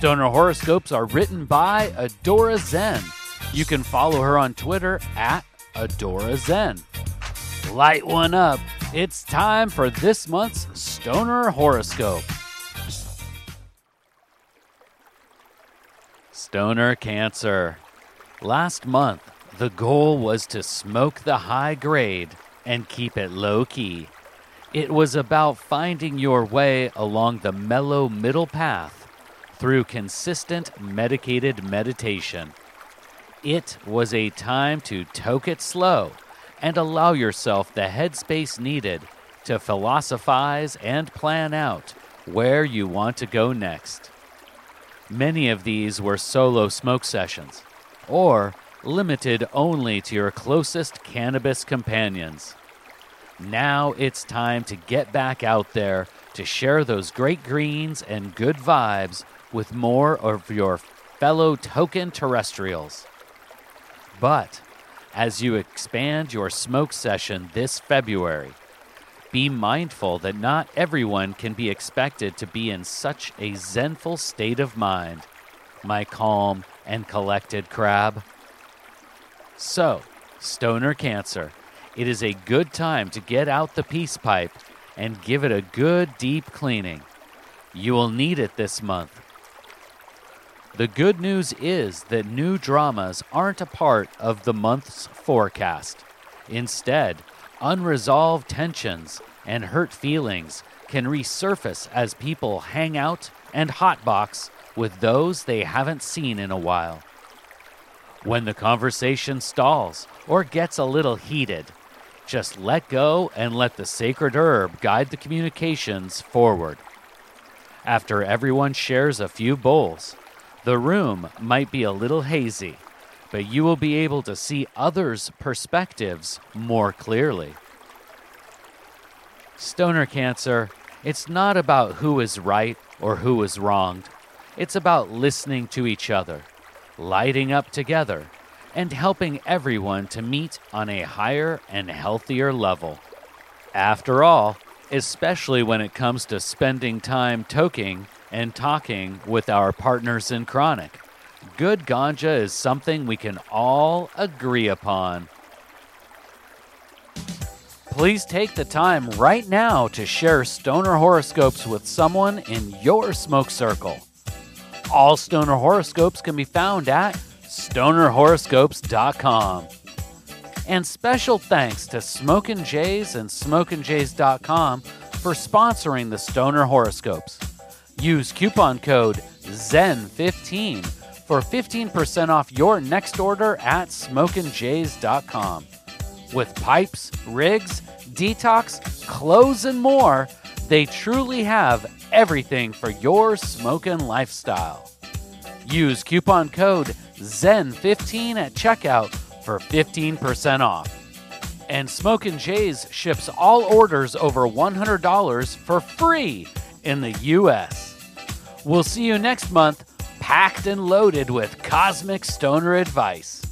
Stoner horoscopes are written by Adora Zen. You can follow her on Twitter at Adora Zen. Light one up. It's time for this month's Stoner horoscope. Stoner Cancer. Last month, the goal was to smoke the high grade and keep it low key. It was about finding your way along the mellow middle path through consistent medicated meditation. It was a time to toke it slow and allow yourself the headspace needed to philosophize and plan out where you want to go next. Many of these were solo smoke sessions, or limited only to your closest cannabis companions. Now it's time to get back out there to share those great greens and good vibes with more of your fellow token terrestrials. But as you expand your smoke session this February, be mindful that not everyone can be expected to be in such a zenful state of mind, my calm and collected crab. So, stoner cancer, it is a good time to get out the peace pipe and give it a good deep cleaning. You will need it this month. The good news is that new dramas aren't a part of the month's forecast. Instead, unresolved tensions and hurt feelings can resurface as people hang out and hotbox with those they haven't seen in a while. When the conversation stalls or gets a little heated, just let go and let the sacred herb guide the communications forward. After everyone shares a few bowls, the room might be a little hazy, but you will be able to see others' perspectives more clearly. Stoner cancer, it's not about who is right or who is wronged. It's about listening to each other, lighting up together, and helping everyone to meet on a higher and healthier level. After all, especially when it comes to spending time toking and talking with our partners in chronic, good ganja is something we can all agree upon. Please take the time right now to share stoner horoscopes with someone in your smoke circle. All stoner horoscopes can be found at stonerhoroscopes.com. And special thanks to Smokin' Jays and SmokinJays.com for sponsoring the Stoner Horoscopes. Use coupon code ZEN15 for 15% off your next order at SmokinJays.com. With pipes, rigs, detox, clothes, and more, they truly have everything for your smoking lifestyle. Use coupon code ZEN15 at checkout for 15% off. And Smokin' Jays ships all orders over $100 for free in the U.S. We'll see you next month, packed and loaded with cosmic stoner advice.